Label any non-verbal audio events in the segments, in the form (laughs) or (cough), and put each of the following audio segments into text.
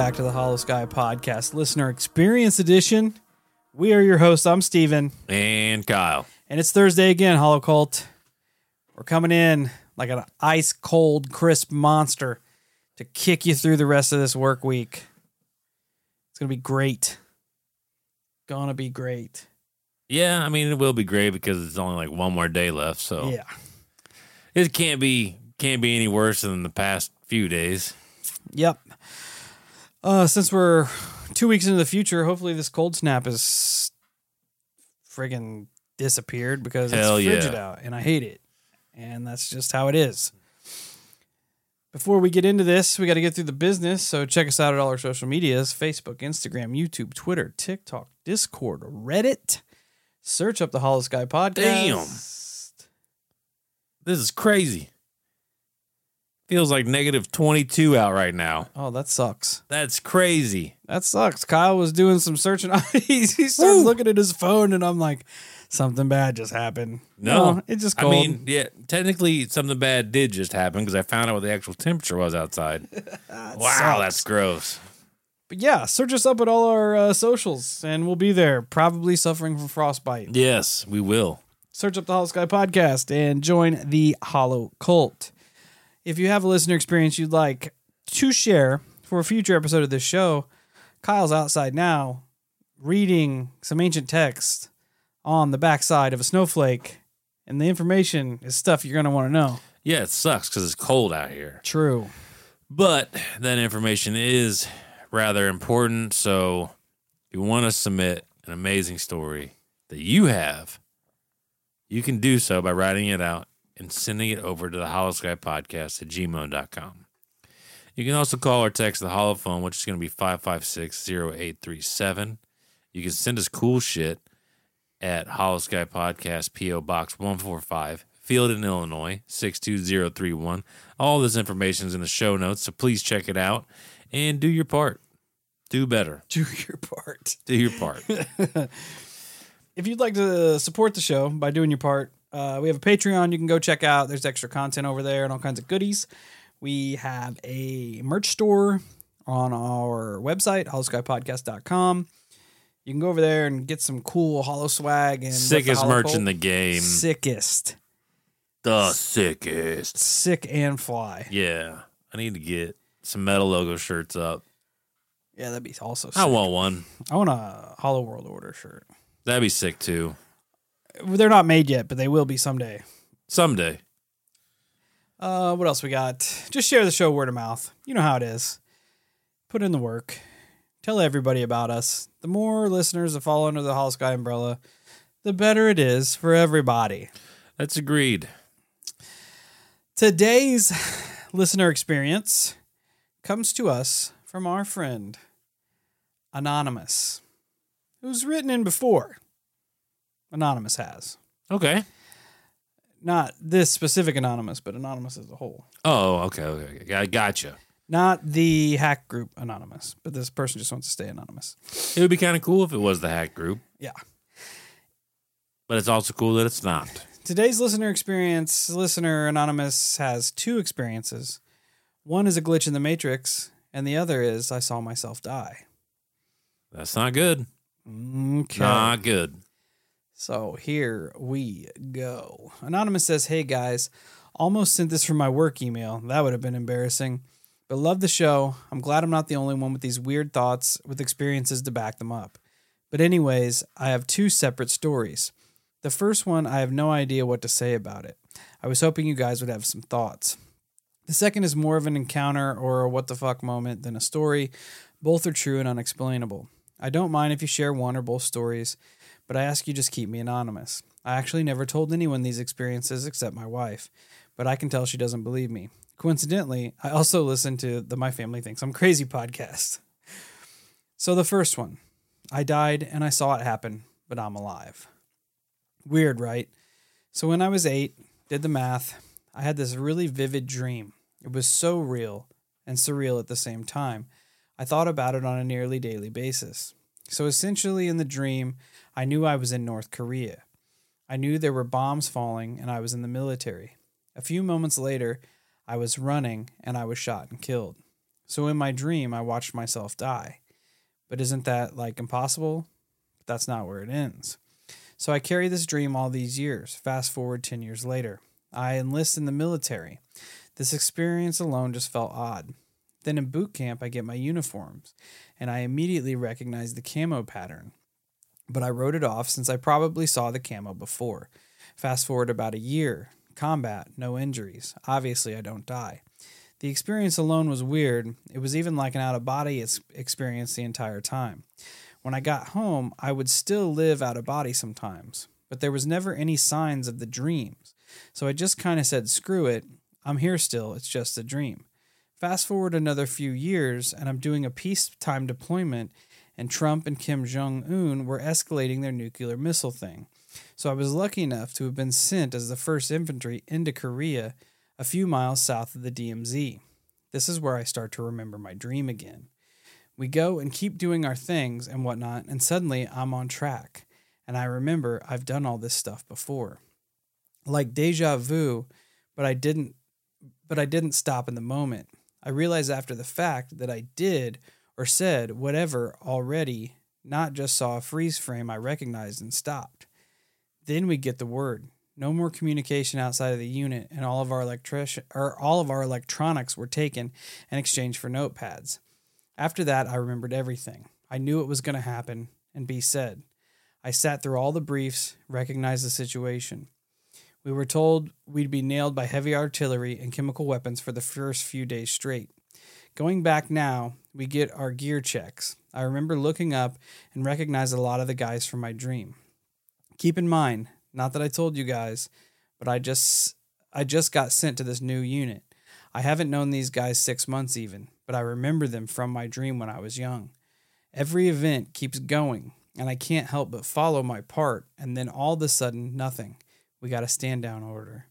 Back to the Holosky Podcast, Listener Experience Edition. We are your hosts. I'm Steven, And Kyle. and it's Thursday again, Hollow Cult. We're coming in like an ice cold, crisp monster to kick you through the rest of this work week. It's going to be great. Gonna be great. Yeah, I mean it will be great because it's only like one more day left, so Yeah. it can't be can't be any worse than the past few days. Yep. Uh, since we're two weeks into the future, hopefully this cold snap is friggin' disappeared because Hell it's frigid yeah. out and I hate it. And that's just how it is. Before we get into this, we got to get through the business. So check us out at all our social medias Facebook, Instagram, YouTube, Twitter, TikTok, Discord, Reddit. Search up the Holosky Podcast. Damn. This is crazy. Feels like negative 22 out right now. Oh, that sucks. That's crazy. That sucks. Kyle was doing some searching. (laughs) he started Woo. looking at his phone, and I'm like, something bad just happened. No. it just I cold. mean, yeah, technically something bad did just happen because I found out what the actual temperature was outside. (laughs) wow, sucks. that's gross. but yeah, search us up at all our uh, socials, and we'll be there. Probably suffering from frostbite. Yes, we will. Search up the Holosky Podcast and join the Hollow Cult. If you have a listener experience you'd like to share for a future episode of this show, Kyle's outside now reading some ancient text on the backside of a snowflake, and the information is stuff you're going to want to know. Yeah, it sucks because it's cold out here. True. But that information is rather important. So if you want to submit an amazing story that you have, you can do so by writing it out and sending it over to the Holosky Podcast at gmail.com. You can also call or text the Hollow phone, which is going to be 556 0837. You can send us cool shit at Holosky Podcast, P.O. Box 145, Fieldon Illinois 62031. All this information is in the show notes, so please check it out and do your part. Do better. (laughs) Do your part. Do your part. (laughs) If you'd like to support the show by doing your part, uh, we have a Patreon you can go check out. There's extra content over there and all kinds of goodies. We have a merch store on our website, holoskypodcast.com. You can go over there and get some cool hollow swag and Sickest merch Cult. in the game. Sickest. The sickest. Sick and fly. Yeah. I need to get some metal logo shirts up. Yeah, that'd be also sick. I want one. I want a Hollow World Order shirt. That'd be sick too. They're not made yet, but they will be someday. Someday. Uh, what else we got? Just share the show word of mouth. You know how it is. Put in the work. Tell everybody about us. The more listeners that fall under the Holosky umbrella, the better it is for everybody. That's agreed. Today's listener experience comes to us from our friend Anonymous, who's written in before. Anonymous has. Okay. Not this specific Anonymous, but Anonymous as a whole. Oh, okay, okay. okay. I gotcha. Not the hack group Anonymous, but this person just wants to stay anonymous. It would be kind of cool if it was the hack group, Yeah. but it's also cool that it's not. Today's listener experience, listener Anonymous has two experiences. One is a glitch in the Matrix, and the other is I saw myself die. That's not good. Okay. Not good. So here we go. Anonymous says, Hey guys, almost sent this from my work email. That would have been embarrassing. But love the show. I'm glad I'm not the only one with these weird thoughts with experiences to back them up. But, anyways, I have two separate stories. The first one, I have no idea what to say about it. I was hoping you guys would have some thoughts. The second is more of an encounter or a what the fuck moment than a story. Both are true and unexplainable. I don't mind if you share one or both stories, but I ask you just keep me anonymous. I actually never told anyone these experiences except my wife, but I can tell she doesn't believe me. Coincidentally, I also listen to the My Family Thinks I'm Crazy podcast. So the first one, I died and I saw it happen, but I'm alive. Weird, right? So when I was eight, did the math, I had this really vivid dream. It was so real and surreal at the same time. I thought about it on a nearly daily basis. So essentially, in the dream, I knew I was in North Korea. I knew there were bombs falling and I was in the military. A few moments later, I was running and I was shot and killed. So in my dream, I watched myself die. But isn't that like impossible? That's not where it ends. So I carry this dream all these years. Fast forward 10 years later. I enlist in the military. This experience alone just felt odd. Then in boot camp, I get my uniforms, and I immediately recognized the camo pattern. But I wrote it off since I probably saw the camo before. Fast forward about a year, combat, no injuries. Obviously, I don't die. The experience alone was weird. It was even like an out of body experience the entire time. When I got home, I would still live out of body sometimes, but there was never any signs of the dreams. So I just kind of said, screw it, I'm here still, it's just a dream. Fast forward another few years, and I'm doing a peacetime deployment, and Trump and Kim Jong un were escalating their nuclear missile thing. So I was lucky enough to have been sent as the first infantry into Korea, a few miles south of the DMZ. This is where I start to remember my dream again. We go and keep doing our things and whatnot, and suddenly I'm on track. And I remember I've done all this stuff before. Like deja vu, but I didn't but I didn't stop in the moment. I realized after the fact that I did or said whatever already, not just saw a freeze frame I recognized and stopped. Then we get the word. No more communication outside of the unit, and all of our electric or all of our electronics were taken and exchanged for notepads. After that, I remembered everything. I knew it was going to happen and be said. I sat through all the briefs, recognized the situation. We were told we'd be nailed by heavy artillery and chemical weapons for the first few days straight. Going back now, we get our gear checks. I remember looking up and recognized a lot of the guys from my dream. Keep in mind, not that I told you guys, but I just I just got sent to this new unit. I haven't known these guys 6 months even but I remember them from my dream when I was young. Every event keeps going, and I can't help but follow my part, and then all of a sudden, nothing. We got a stand down order.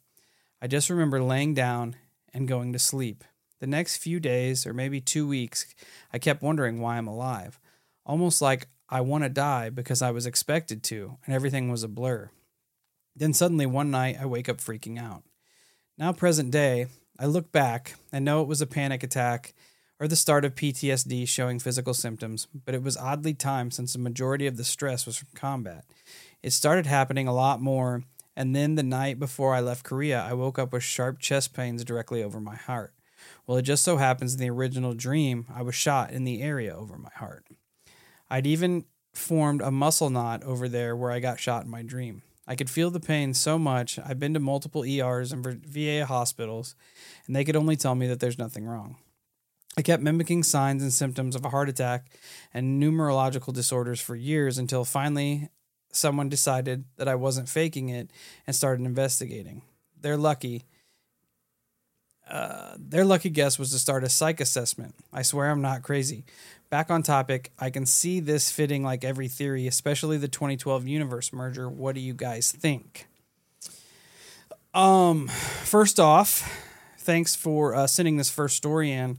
I just remember laying down and going to sleep. The next few days, or maybe two weeks, I kept wondering why I'm alive. Almost like I want to die because I was expected to, and everything was a blur. Then suddenly one night I wake up freaking out. Now, present day, I look back and know it was a panic attack or the start of PTSD showing physical symptoms, but it was oddly timed since the majority of the stress was from combat. It started happening a lot more, and then the night before I left Korea, I woke up with sharp chest pains directly over my heart. Well, it just so happens in the original dream, I was shot in the area over my heart. I'd even formed a muscle knot over there where I got shot in my dream. I could feel the pain so much. I've been to multiple ERs and VA hospitals, and they could only tell me that there's nothing wrong. I kept mimicking signs and symptoms of a heart attack and numerological disorders for years until finally someone decided that I wasn't faking it and started investigating. They're lucky. Uh, their lucky guess was to start a psych assessment. I swear I'm not crazy. Back on topic, I can see this fitting like every theory, especially the 2012 universe merger. What do you guys think? Um, first off, thanks for uh, sending this first story in.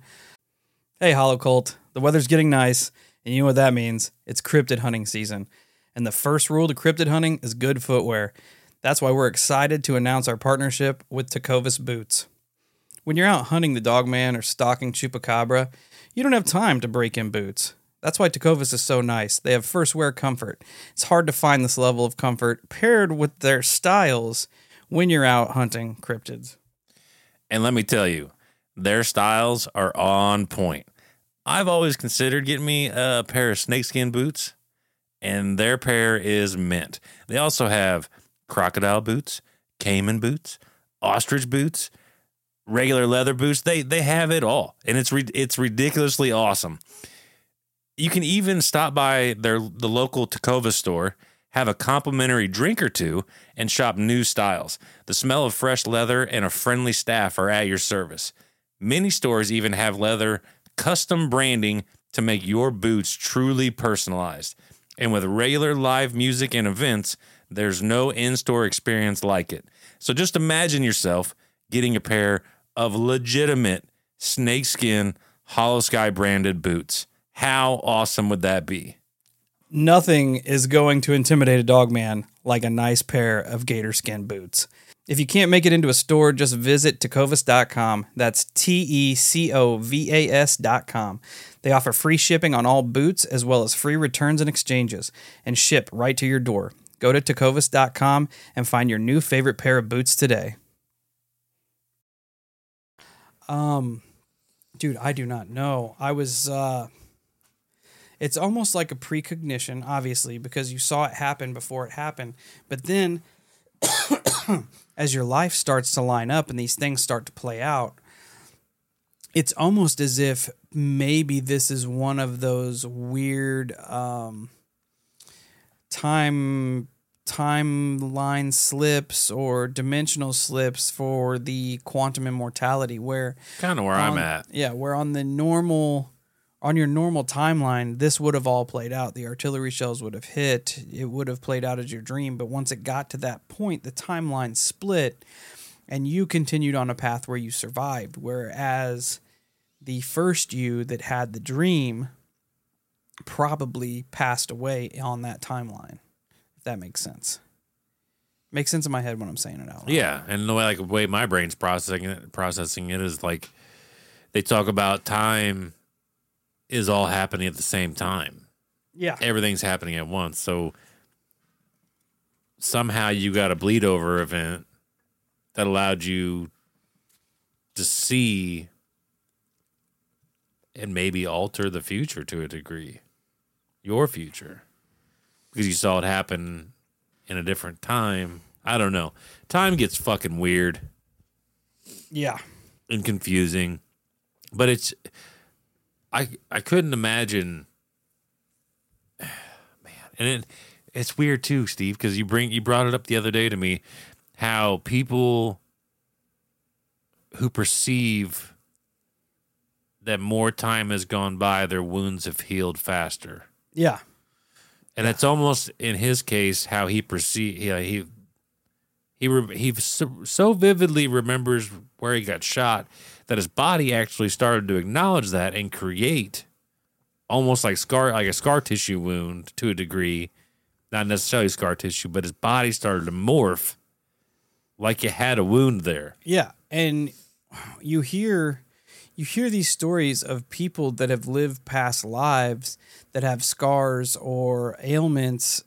Hey, Hollow Cult, the weather's getting nice, and you know what that means? It's cryptid hunting season. And the first rule to cryptid hunting is good footwear. That's why we're excited to announce our partnership with Tecovas Boots. When you're out hunting the dogman or stalking chupacabra, you don't have time to break in boots. That's why Tecovas is so nice. They have first wear comfort. It's hard to find this level of comfort paired with their styles when you're out hunting cryptids. And let me tell you, their styles are on point. I've always considered getting me a pair of snakeskin boots, and their pair is mint. They also have crocodile boots, caiman boots, ostrich boots, regular leather boots. They they have it all, and it's it's ridiculously awesome. You can even stop by their the local Tecovas store, have a complimentary drink or two, and shop new styles. The smell of fresh leather and a friendly staff are at your service. Many stores even have leather custom branding to make your boots truly personalized. And with regular live music and events, there's no in store experience like it. So just imagine yourself getting a pair of legitimate snakeskin Holosky branded boots. How awesome would that be? Nothing is going to intimidate a dog man like a nice pair of gator skin boots. If you can't make it into a store, just visit tecovas.com. That's T E C O V A S.com. They offer free shipping on all boots as well as free returns and exchanges and ship right to your door. Go to tecovas.com and find your new favorite pair of boots today. Um dude, I do not know. I was uh it's almost like a precognition, obviously, because you saw it happen before it happened. But then (coughs) as your life starts to line up and these things start to play out, it's almost as if maybe this is one of those weird um, time timeline slips or dimensional slips for the quantum immortality where Kind of where I'm at. yeah where on the normal on your normal timeline this would have all played out. The artillery shells would have hit. It would have played out as your dream. But once it got to that point the timeline split and you continued on a path where you survived. Whereas the first you that had the dream probably passed away on that timeline if that makes sense makes sense in my head when i'm saying it out loud. Yeah, and the way like the way my brain's processing it, processing it is like they talk about time is all happening at the same time. yeah Everything's happening at once. So somehow you got a bleed over event that allowed you to see and maybe alter the future to a degree. Your future. Because you saw it happen in a different time. I don't know. Time gets fucking weird yeah and confusing. But it's I I couldn't imagine (sighs) man, and it it's weird too, Steve, because you bring you brought it up the other day to me how people who perceive that more time has gone by, their wounds have healed faster. yeah And it's almost in his case how he perceive yeah, he he re- he so, so vividly remembers where he got shot that his body actually started to acknowledge that and create almost like scar like a scar tissue wound to a degree, not necessarily scar tissue, but his body started to morph like you had a wound there. Yeah, and you hear you hear these stories of people that have lived past lives that have scars or ailments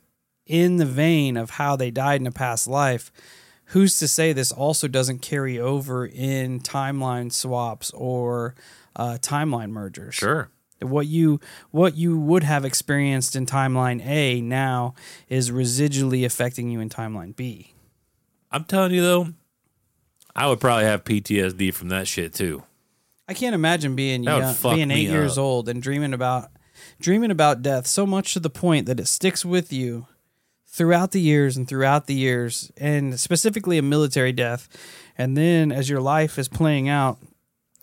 in the vein of how they died in a past life. Who's to say this also doesn't carry over in timeline swaps or uh, timeline mergers? Sure. What you what you would have experienced in timeline A now is residually affecting you in timeline B. I'm telling you though, I would probably have PTSD from that shit too. I can't imagine being That would young, fuck being me eight years up. old and dreaming about dreaming about death so much to the point that it sticks with you throughout the years and throughout the years, and specifically a military death. And then as your life is playing out,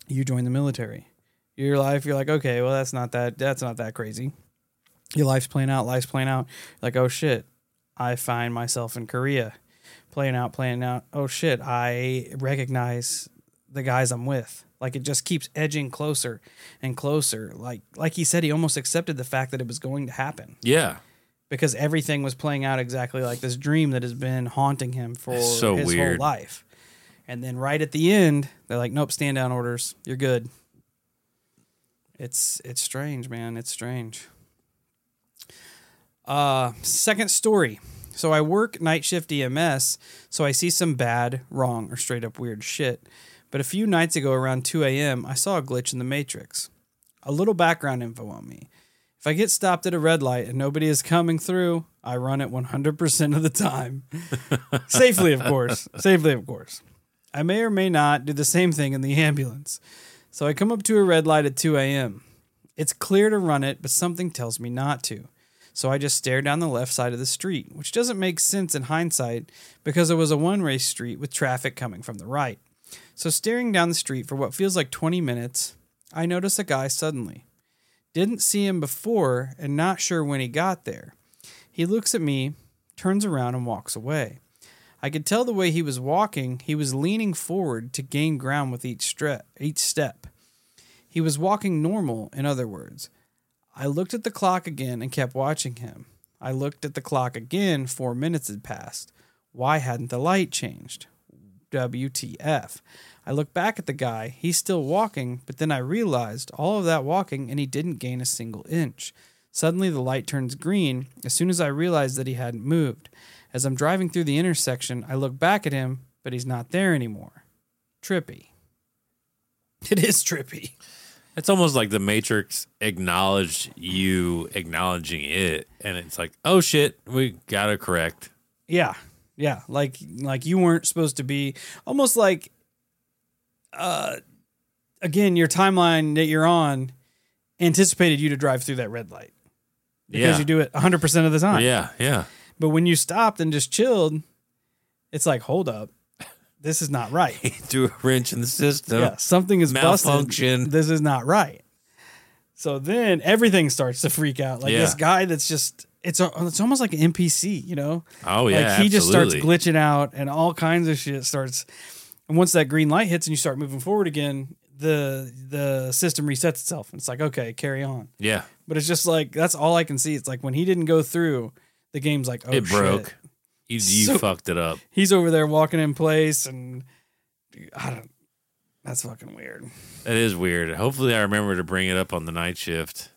you join the military. Your life, you're like, okay, well, that's not that that's not that crazy. Your life's playing out, life's playing out. Like, oh shit, I find myself in Korea, playing out, playing out. Oh shit, I recognize the guys I'm with. Like it just keeps edging closer and closer. Like like he said, he almost accepted the fact that it was going to happen Yeah. because everything was playing out exactly like this dream that has been haunting him for so his weird. whole life. And then right at the end, they're like, "Nope, stand down orders. You're good." It's it's strange, man. It's strange. Uh, second story. So I work night shift EMS, so I see some bad, wrong, or straight up weird shit. But a few nights ago, around 2 a.m., I saw a glitch in the Matrix. A little background info on me. If I get stopped at a red light and nobody is coming through, I run it 100% of the time. (laughs) Safely, of course. Safely, of course. I may or may not do the same thing in the ambulance. So I come up to a red light at 2 a.m. It's clear to run it, but something tells me not to. So I just stare down the left side of the street, which doesn't make sense in hindsight because it was a one way street with traffic coming from the right. So staring down the street for what feels like 20 minutes, I notice a guy suddenly. Didn't see him before and not sure when he got there. He looks at me, turns around, and walks away. I could tell the way he was walking, he was leaning forward to gain ground with each, stre- each step. He was walking normal, in other words. I looked at the clock again and kept watching him. I looked at the clock again. Four minutes had passed. Why hadn't the light changed? WTF. I looked back at the guy. He's still walking, but then I realized all of that walking and he didn't gain a single inch. Suddenly, the light turns green as soon as I realized that he hadn't moved. As I'm driving through the intersection, I look back at him, but he's not there anymore. Trippy. (laughs) It is trippy. It's almost like the Matrix acknowledged you acknowledging it, and it's like, oh shit, we gotta correct. Yeah. Yeah. Like like you weren't supposed to be almost like uh again, your timeline that you're on anticipated you to drive through that red light. Because Yeah. you do it 100% of the time. Yeah, yeah. But when you stopped and just chilled, it's like, hold up. This is not right. He (laughs) threw a wrench in the system. yeah, something is Malfunction. busted. This is not right. So then everything starts to freak out. Like Yeah. this guy that's just it's a, it's almost like an NPC, you know? Oh yeah, like he just starts glitching out and all kinds of shit starts and once that green light hits and you start moving forward again, the the system resets itself and it's like, okay, carry on. Yeah, But it's just like that's all I can see. It's like when he didn't go through, the game's like, oh it broke. shit. You, you So- fucked it up. (laughs) He's over there walking in place and I don't that's fucking weird. That is weird. Hopefully, I remember to bring it up on the night shift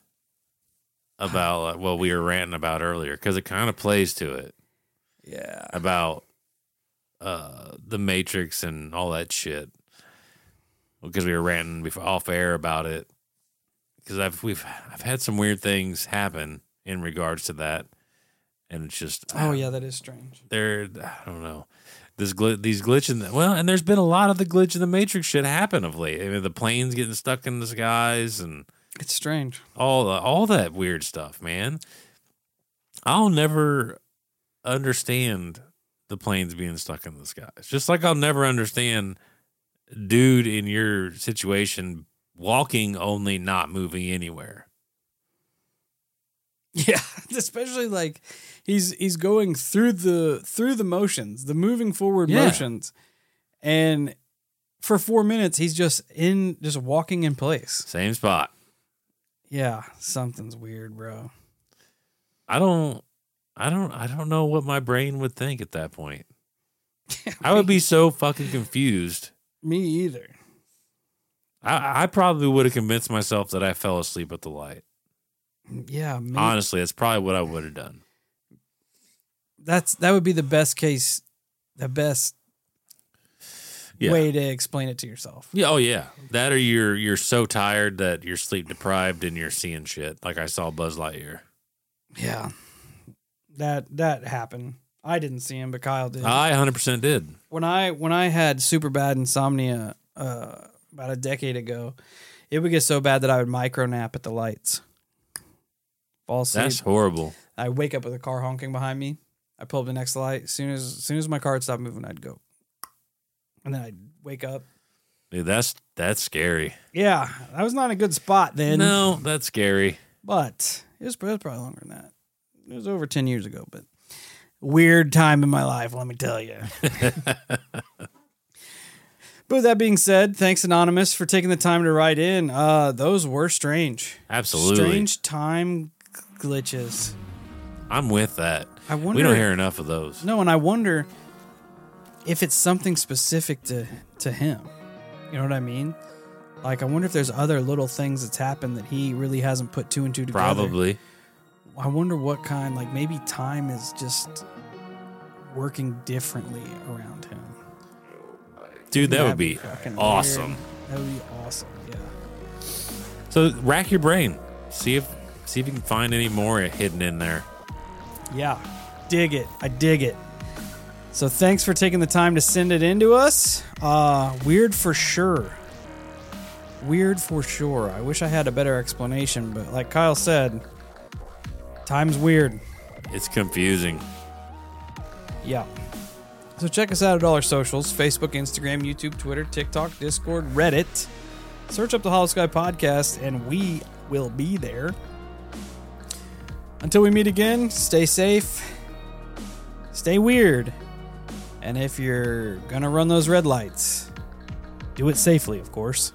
about uh, what we were ranting about earlier because it kind of plays to it Yeah. about uh, the Matrix and all that shit. Because we were ranting before off air about it. Because I've we've I've had some weird things happen in regards to that, and it's just Oh yeah, that is strange. they're I don't know this gl- these glitch in the, well, and there's been a lot of the glitch in the Matrix shit happen of late. I mean, the planes getting stuck in the skies and It's strange. all the, all that weird stuff, man. I'll never understand the planes being stuck in the sky. It's Just like I'll never understand dude in your situation walking only not moving anywhere. (laughs) Yeah, especially like he's he's going through the through the motions, the moving forward Yeah. motions, and for four minutes he's just in just walking in place. Same spot. Yeah, something's weird, bro. I don't I don't I don't know what my brain would think at that point. (laughs) I would be so fucking confused. Me either. I, I probably would have convinced myself that I fell asleep at the light. Yeah, me, Honestly, that's probably what I would have done. that's that would be the best case, the best Yeah. way to explain it to yourself. Yeah, oh yeah. That or you're you're so tired that you're sleep deprived and you're seeing shit. Like I saw Buzz Lightyear. Yeah, that that happened. I didn't see him, but Kyle did. I 100% did. when I when I had super bad insomnia uh, about a decade ago, it would get so bad that I would micro nap at the lights. Fall asleep. That's horrible. I wake up with a car honking behind me. I pull up the next light. As soon as, as soon as my car would stop moving, I'd go, and then I'd wake up. Dude, that's that's scary. Yeah, that was not a good spot then. no, that's scary. but it was, it was probably longer than that. It was over ten years ago, but weird time in my life. Let me tell you. (laughs) But with that being said, thanks Anonymous for taking the time to write in. Uh, those were strange. Absolutely. Strange time glitches. I'm with that. I wonder we don't hear enough of those. No, and I wonder if it's something specific to to him. You know what I mean? Like I wonder if there's other little things that's happened that he really hasn't put two and two together. Probably. I wonder what kind like maybe time is just working differently around him. Dude, that That'd would be fucking awesome. weird. That would be awesome. Yeah. So rack your brain. See if see if you can find any more hidden in there. Yeah. Dig it. I dig it. So thanks for taking the time to send it in to us. Uh weird for sure. Weird for sure. I wish I had a better explanation, but like Kyle said, time's weird. It's confusing. Yeah. So check us out at all our socials Facebook, Instagram, YouTube, Twitter, TikTok, Discord, Reddit. Search up the Holosky Podcast and we will be there. Until we meet again, stay safe, stay weird, and if you're gonna run those red lights, do it safely, of course.